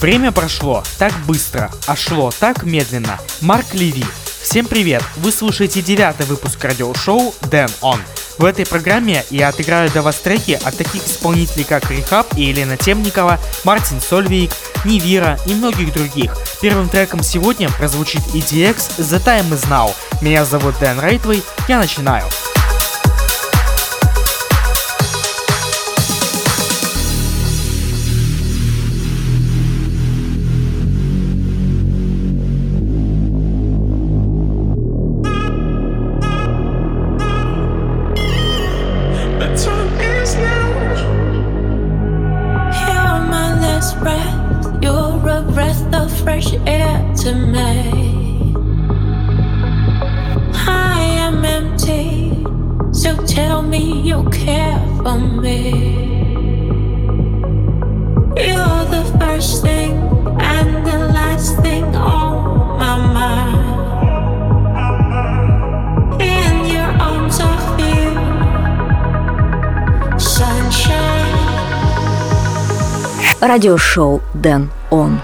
Время прошло так быстро, а шло так медленно. Марк Леви. Всем привет! Вы слушаете девятый выпуск радиошоу Дэн Он. В этой программе я отыграю для вас треки от таких исполнителей, как Рихаб и Елена Темникова, Мартин Сольвейк, Нивира и многих других. Первым треком сегодня прозвучит EDX The Time Is Now. Меня зовут Дэн Рейтвей, я начинаю. Радиошоу Дэн Он.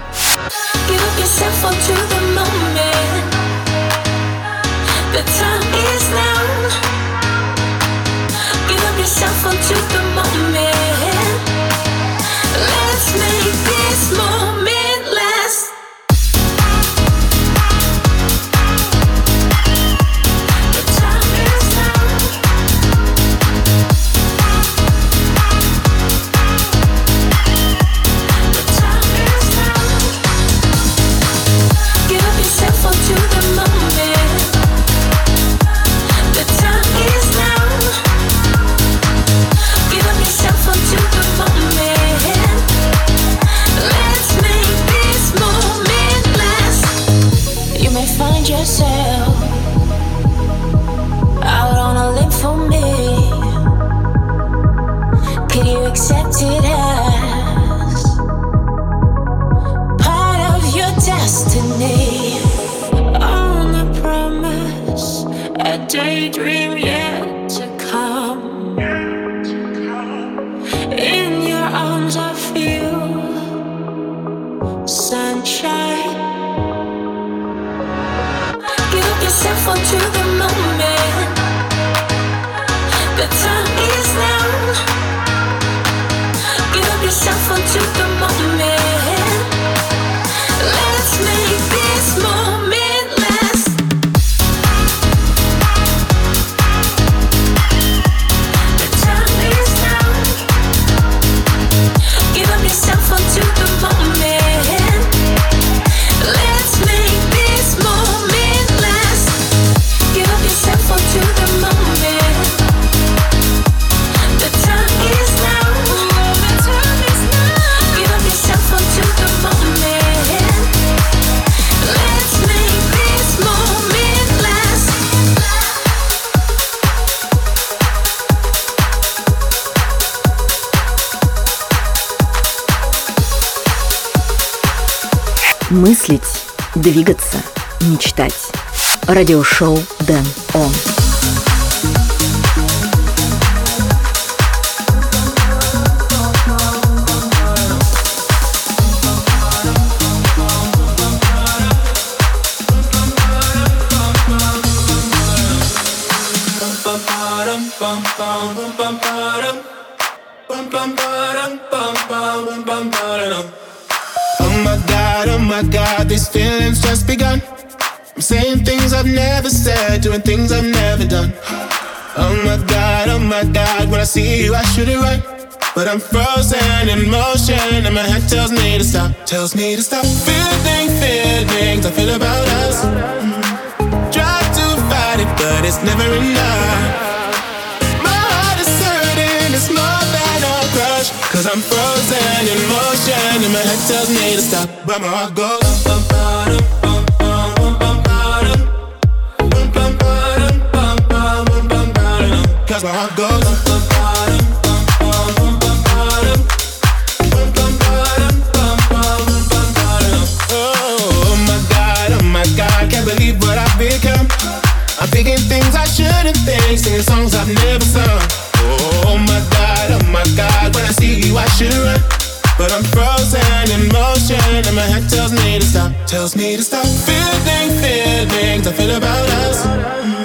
Двигаться, мечтать. Радиошоу Дэн Он. Things I've never done. Oh my god, oh my god, when I see you, I shoot it right. But I'm frozen in motion, and my head tells me to stop, tells me to stop. Feeling feelings I feel about us. Try to fight it, but it's never enough. My heart is hurting, it's more than a crush. Cause I'm frozen in motion. and my head tells me to stop, but my heart goes. Cause my heart goes. Oh my God, oh my God, can't believe what I've become. I'm thinking things I shouldn't think, singing songs I've never sung. Oh, oh my God, oh my God, when I see you I should run. But I'm frozen in motion and my head tells me to stop, tells me to stop. Feeling feelings I feel about us.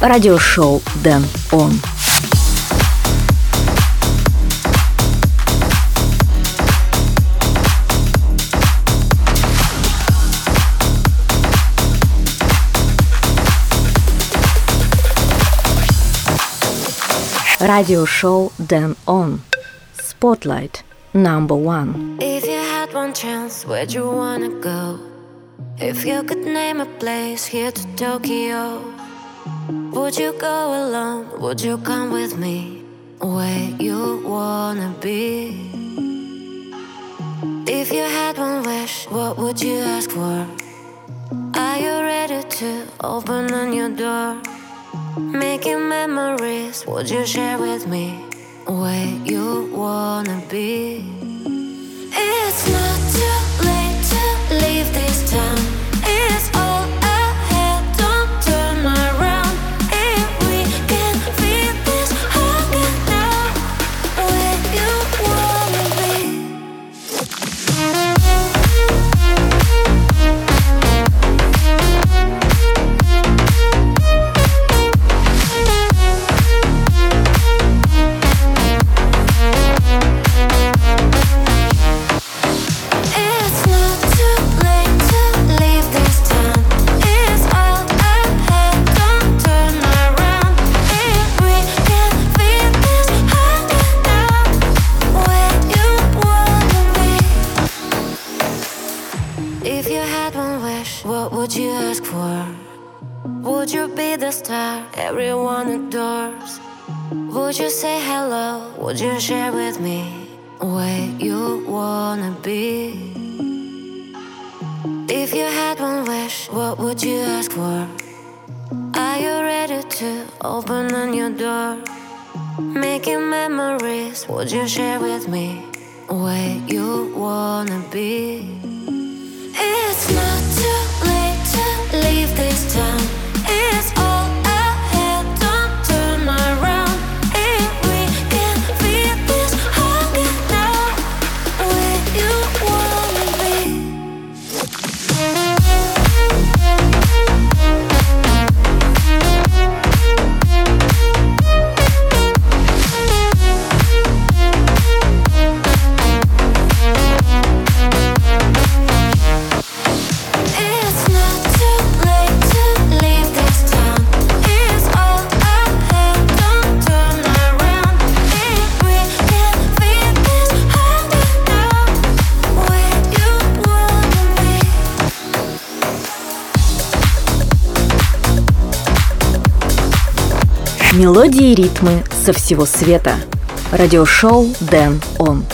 Радиошоу Дэн Он. Радиошоу Дэн Он. Spotlight. Number one. If you had one chance, where'd you wanna go? If you could name a place here to Tokyo, would you go alone? Would you come with me? Where you wanna be? If you had one wish, what would you ask for? Are you ready to open a new door? Making memories, would you share with me? Where you wanna be? It's not too late to leave this town. Would you ask for? Would you be the star everyone adores? Would you say hello? Would you share with me where you wanna be? If you had one wish, what would you ask for? Are you ready to open a new door? Making memories, would you share with me where you wanna be? It's not too Мелодии и ритмы со всего света. Радиошоу Дэн Он.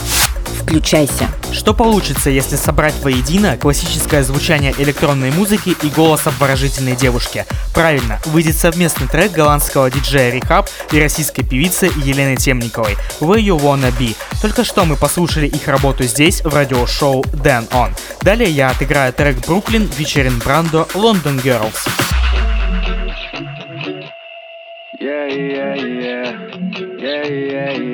Включайся. Что получится, если собрать воедино классическое звучание электронной музыки и голос обворожительной девушки? Правильно, выйдет совместный трек голландского диджея Рихаб и российской певицы Елены Темниковой «Where You Wanna Be». Только что мы послушали их работу здесь, в радиошоу Dan On. Далее я отыграю трек «Бруклин» вечерин Брандо «London Girls». Yeah, yeah,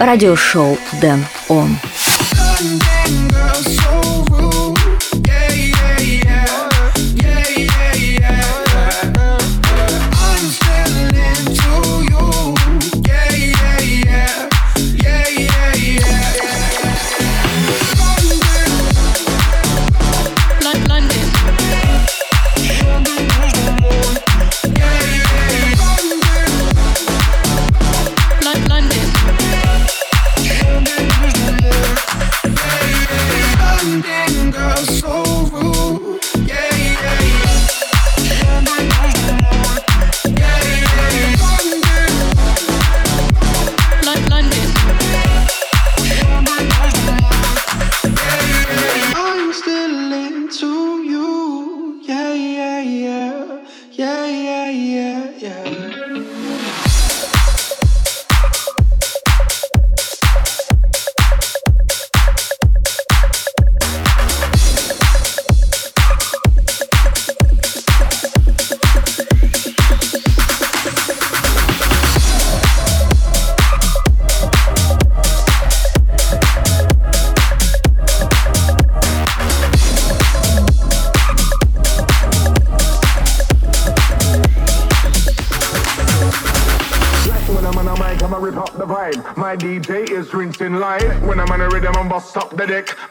радиошоу Дэн Он.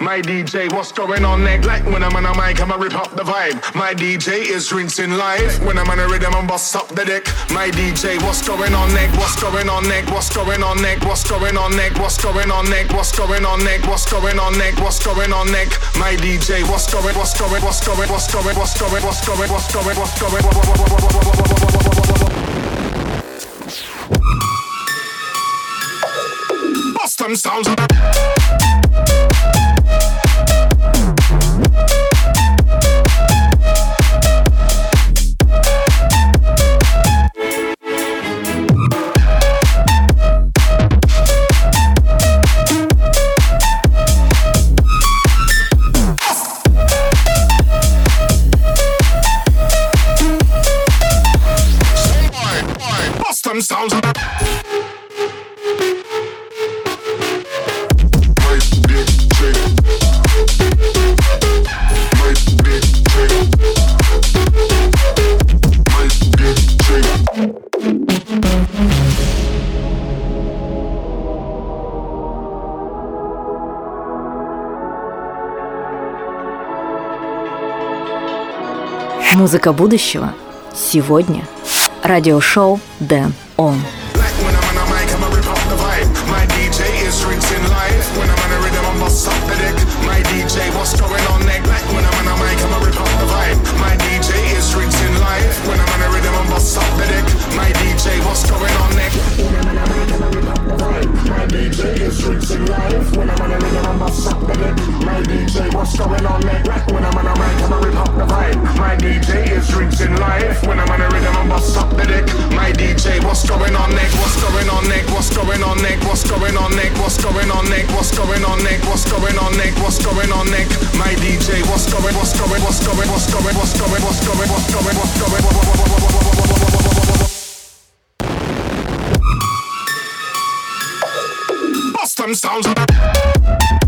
My DJ, what's going on next? Like when I'm on a mic, I'ma rip up the vibe. My DJ is rinsing live. When I'm on a rhythm, I'm bust up the deck. My DJ, what's going on next? What's going on next? What's going on next? What's going on next? What's going on next? What's going on next? What's going on next? What's going on next? My DJ, what's going? What's going? What's going? What's going? What's going? What's going? What's going? What's going? Bust them sounds. Музыка будущего сегодня. Радиошоу Дэн Он. When I'm on a DJ, what's going on, mate? When I'm on a mic, I'ma rip up the vibe. My DJ is drinks in life. When I'm on a rhythm, I'ma up the deck. My DJ, what's going on, neck? What's going on, neck? What's going on, neck? What's going on, neck? What's going on, neck? What's going on, neck? What's going on, neck? What's going on, neck? My DJ, what's going, what's going, what's going, what's going, what's going, what's going, what's going, what's going, what's going, Bust them sounds.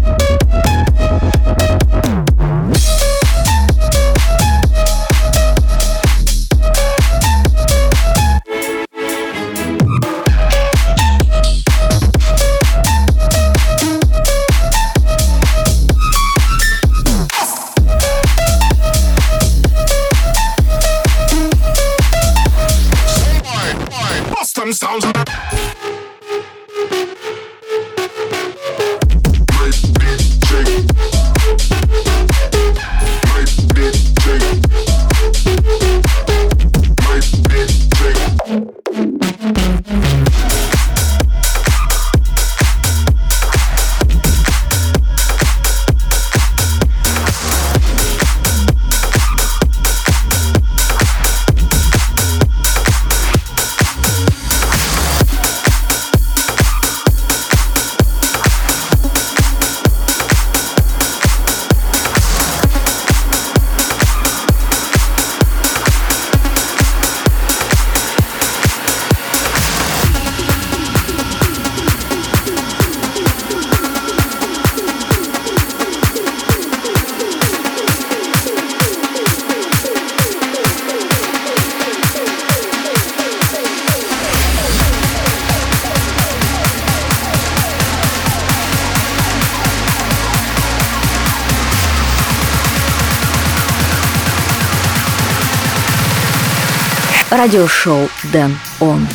радиошоу «Дэн Он».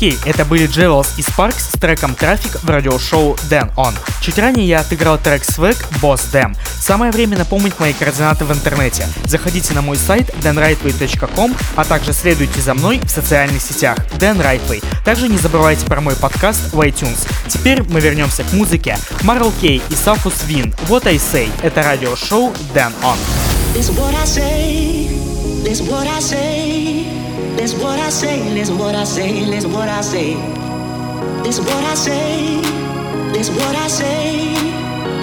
Окей, это были Джевелс и Sparks с треком Трафик в радиошоу Dan On. Чуть ранее я отыграл трек Swag Boss Damn. Самое время напомнить мои координаты в интернете. Заходите на мой сайт danrightway.com, а также следуйте за мной в социальных сетях Dan Rightway. Также не забывайте про мой подкаст в iTunes. Теперь мы вернемся к музыке. Марл Кей и Сафус Вин. What I Say. Это радиошоу Dan On. This what I say, this what I say, this is what I say, listen what I say, listen what I say. This is what I say, this is what I say,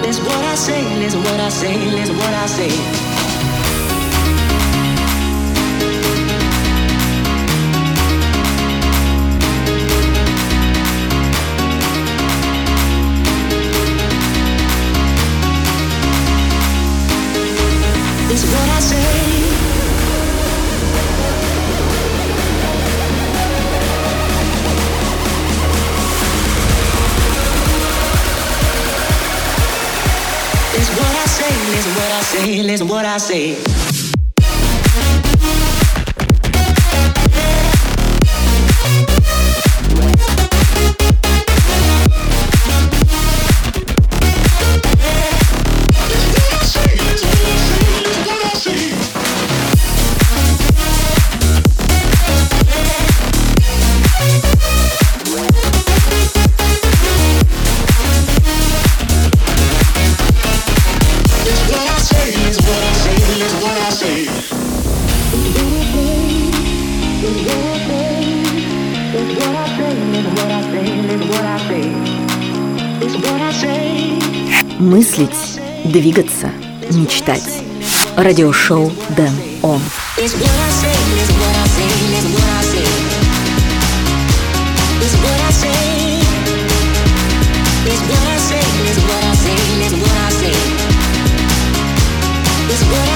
this is what I say, listen what I say, what I say. Listen what I say. Двигаться, мечтать. Радиошоу Дэн Он.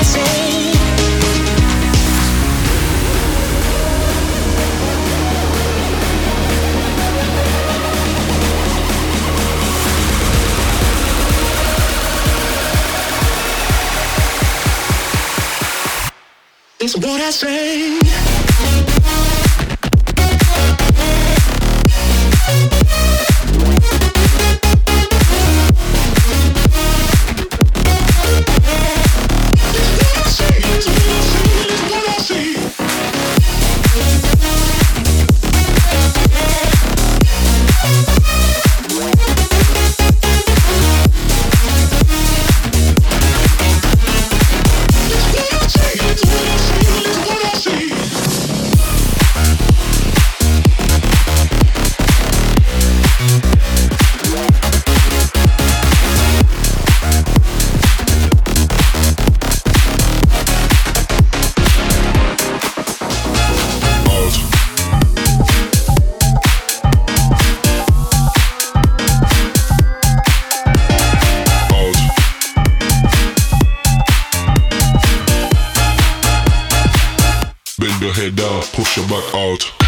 Say, what I say, your back out.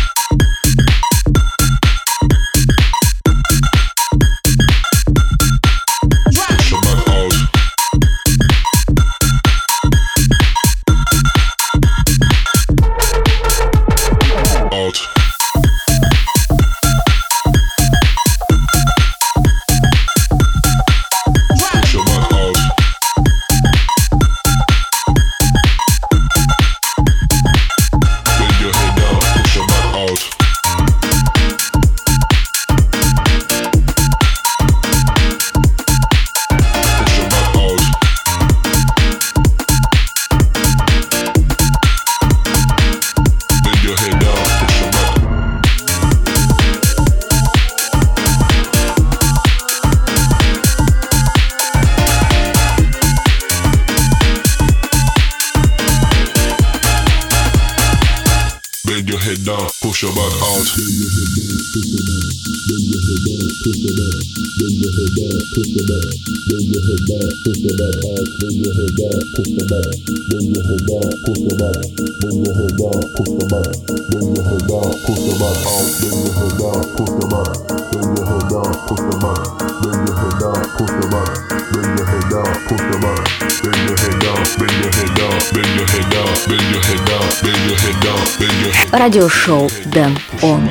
it's what I say. It's what I say. It's what I say, it's what I say, it's what I say. It's what I say. It's what I say. Радиошоу Дэн Он.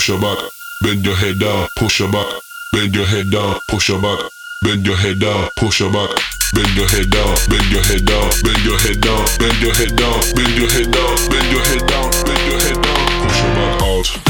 Push your back. Bend your head down, push your back. Bend your head down, push your back. Bend your head down, push your back. Bend your head down, bend your head down, bend your head down, bend your head down, bend your head down, bend your head down, bend your head down, push your back out.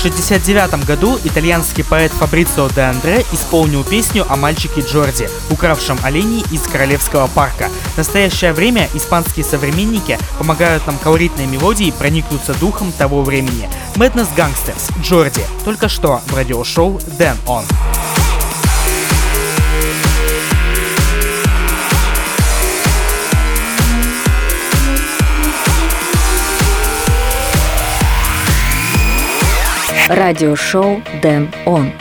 В 1969 году итальянский поэт Фабрицио де Андре исполнил песню о мальчике Джорди, укравшем оленей из Королевского парка. В настоящее время испанские современники помогают нам колоритной мелодией проникнуться духом того времени. Madness Gangsters, Джорди, только что в радиошоу Дэн Он. Радиошоу Дэн Он.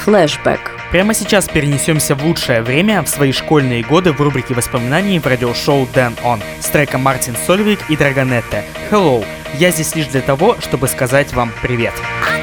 Флэшбэк. Прямо сейчас перенесемся в лучшее время, в свои школьные годы в рубрике воспоминаний в радиошоу Дэн Он с треком Мартин Сольвик и Драгонетте Hello. Я здесь лишь для того, чтобы сказать вам привет. I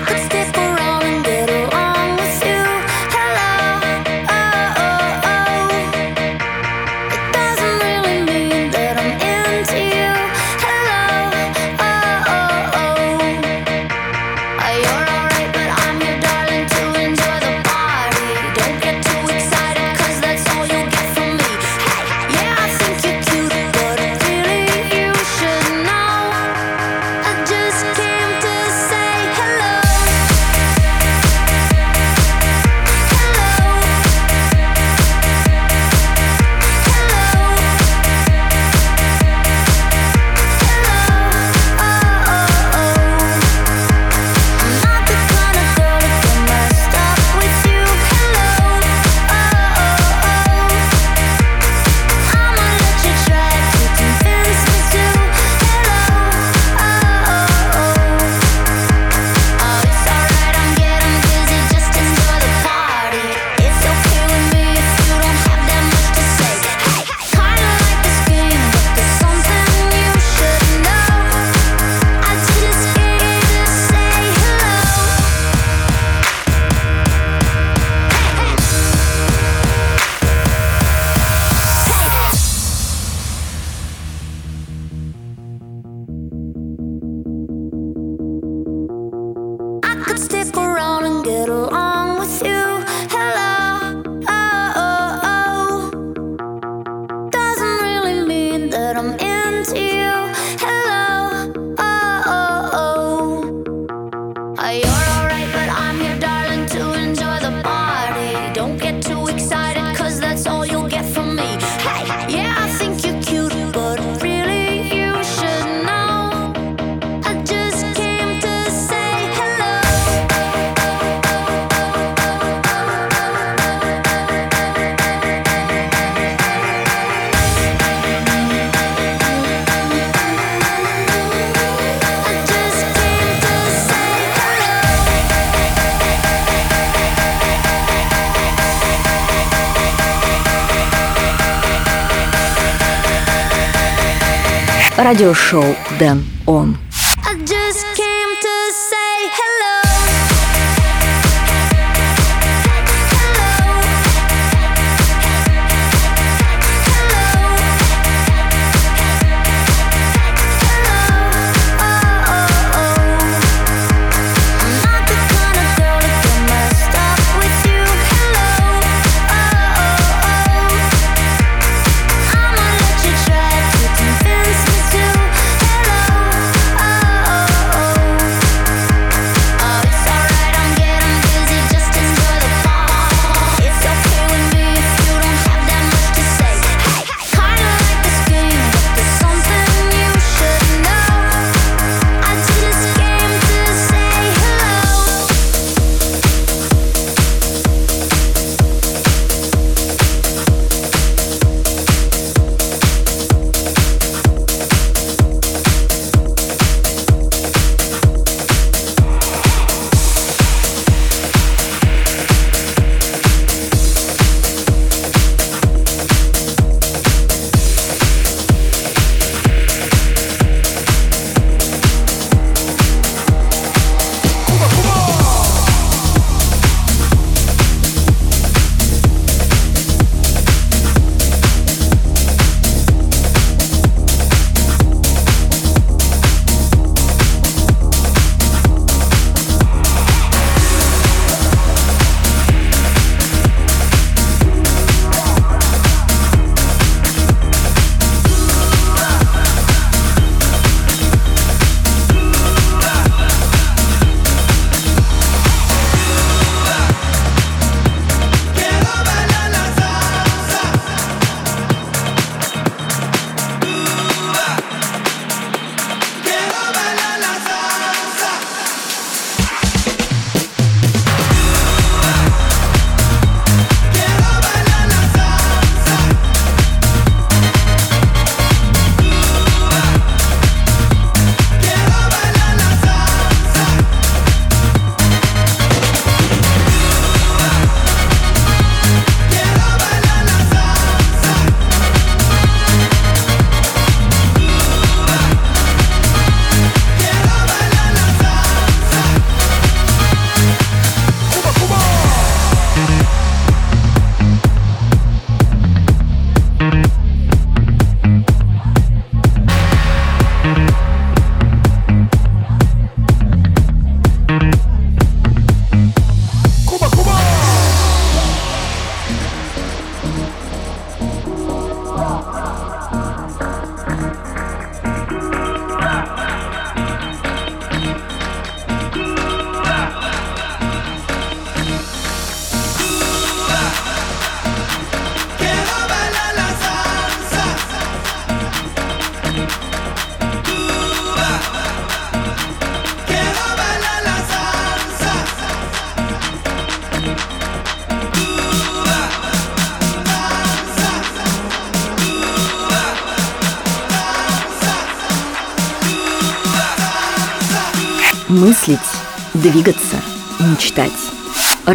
радиошоу Дэн Он.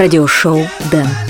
Радиошоу Дэн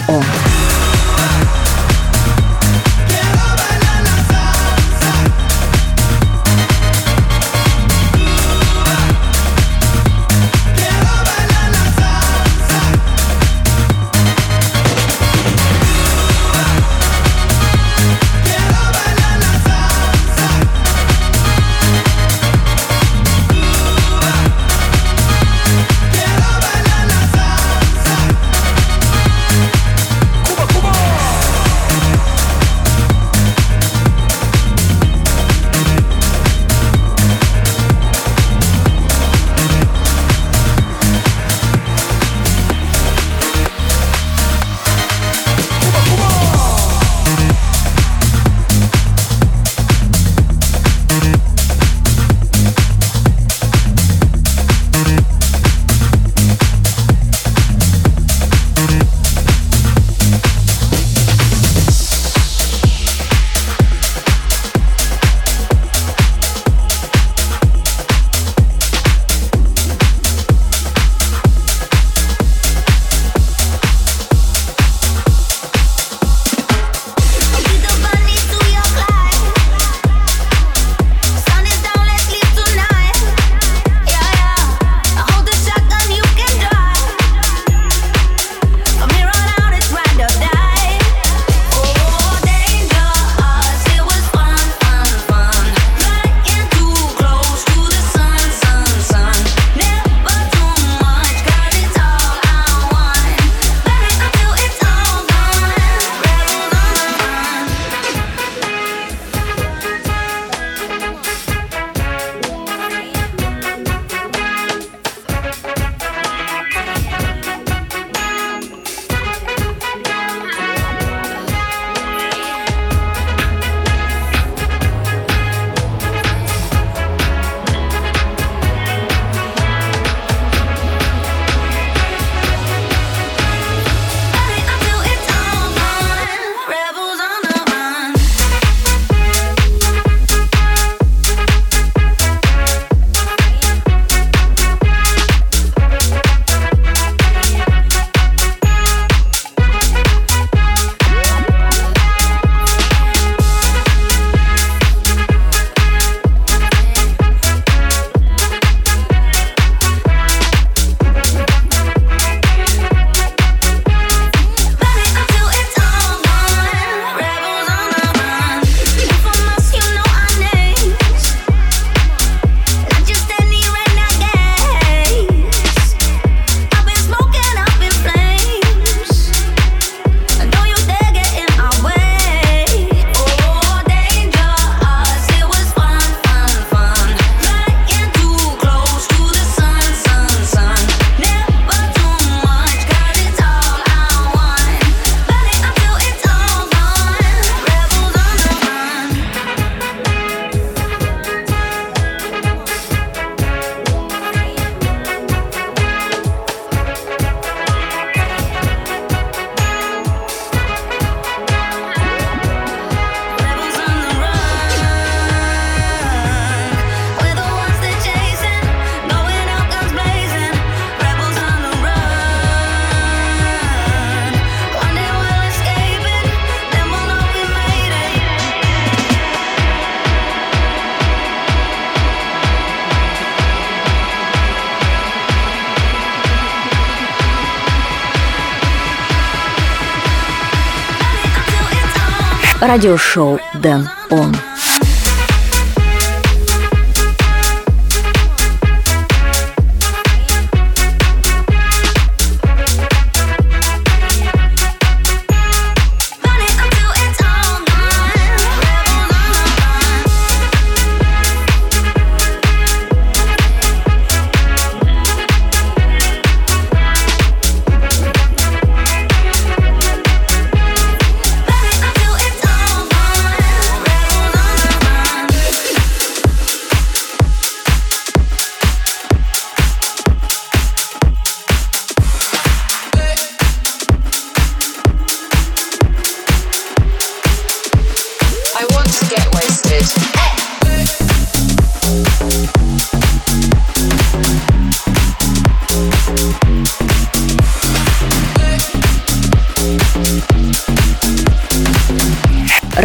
радиошоу «Дэн Он».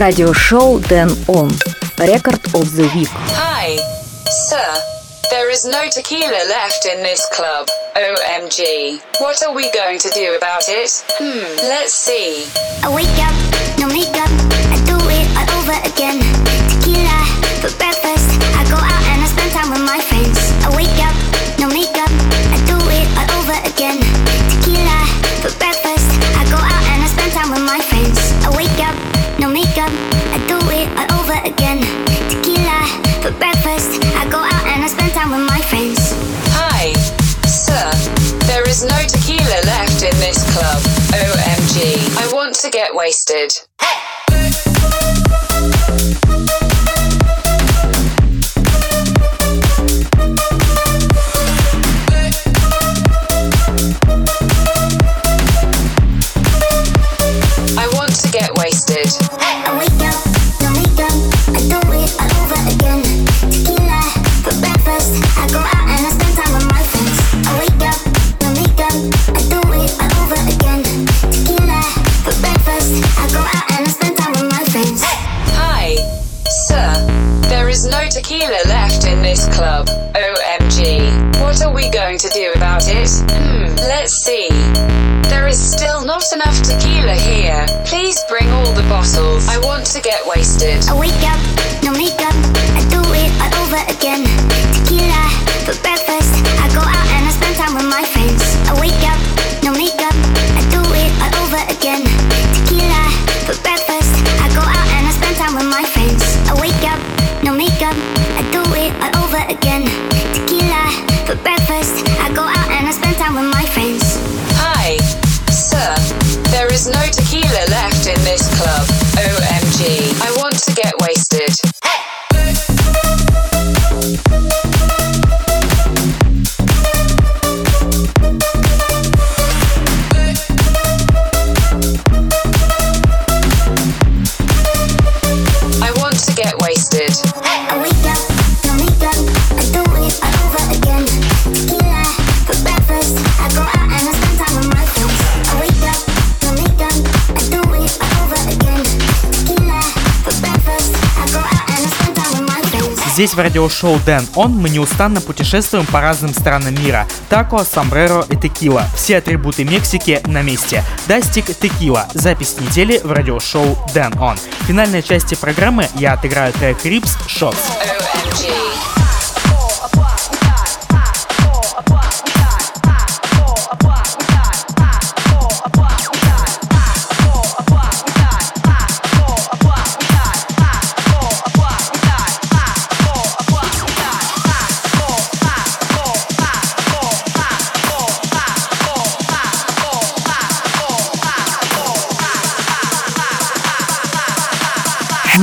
радиошоу Дэн Он. Record of the Week. Hi, sir. There is no tequila left in this club. OMG. What are we going to do about it? Hmm, let's see. I wake up, no makeup. I do it all over again. Tequila for breakfast. wasted. здесь в радиошоу Дэн Он мы неустанно путешествуем по разным странам мира. Тако, сомбреро и текила. Все атрибуты Мексики на месте. Дастик Текила. Запись недели в радиошоу Дэн Он. В финальной части программы я отыграю трек Рипс Shots. OMG.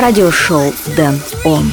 Радиошоу Дэн Он.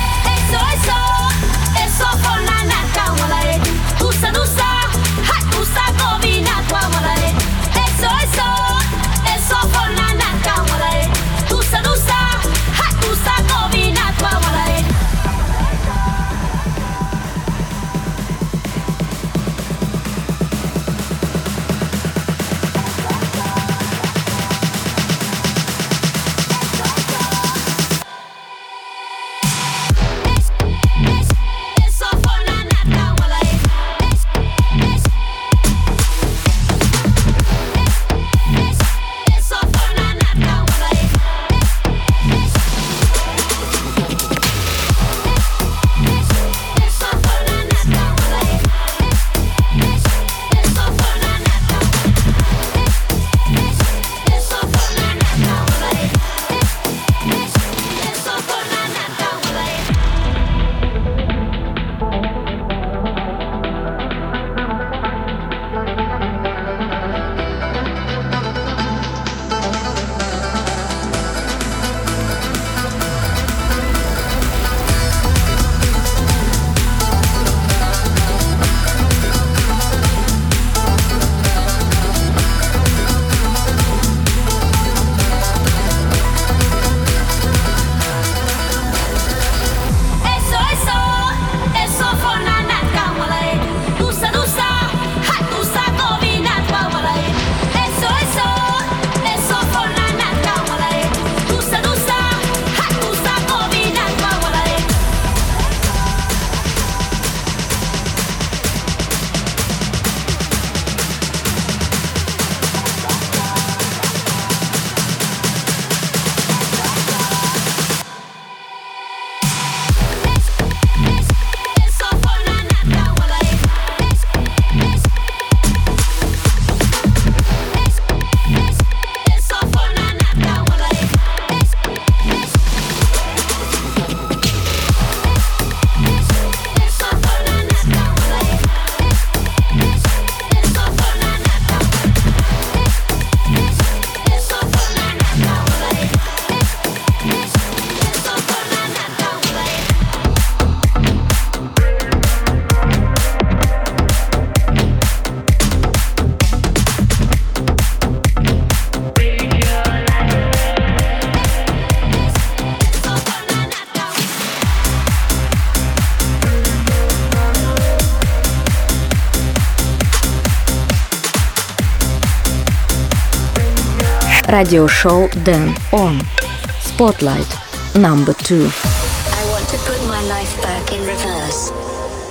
Radio Show Dan On. Spotlight number two. I want to put my life back in reverse.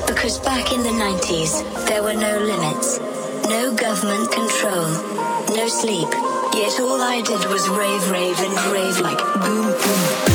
Because back in the 90s, there were no limits, no government control, no sleep. Yet all I did was rave, rave, and rave like boom, boom, boom.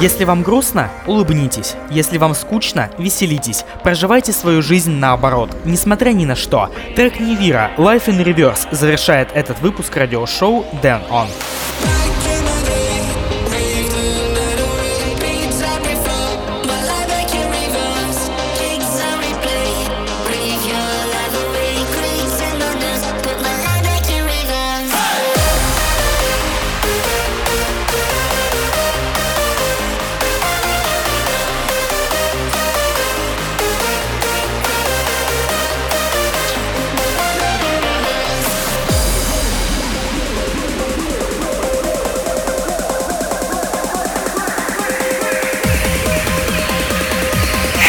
Если вам грустно, улыбнитесь. Если вам скучно, веселитесь. Проживайте свою жизнь наоборот, несмотря ни на что. Трек Невира Life in Reverse завершает этот выпуск радиошоу Дэн On.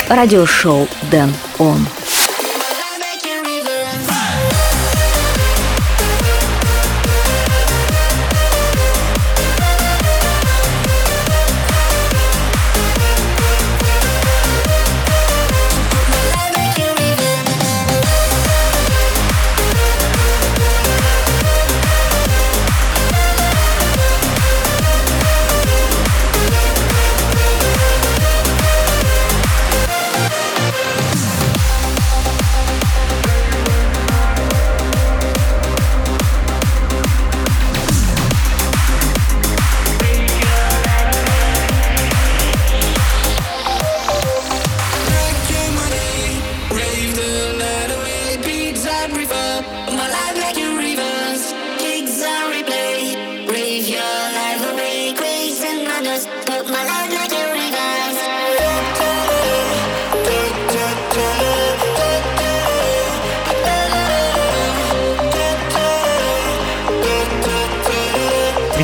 Радиошоу Дэн Он.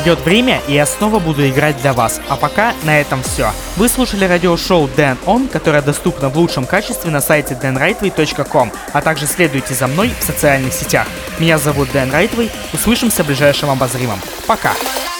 Придет время, и я снова буду играть для вас. А пока на этом все. Вы слушали радиошоу Дэн Он, которое доступно в лучшем качестве на сайте danrightway.com, а также следуйте за мной в социальных сетях. Меня зовут Дэн Райтвей. Услышимся в ближайшем обозримом. Пока! Reverse.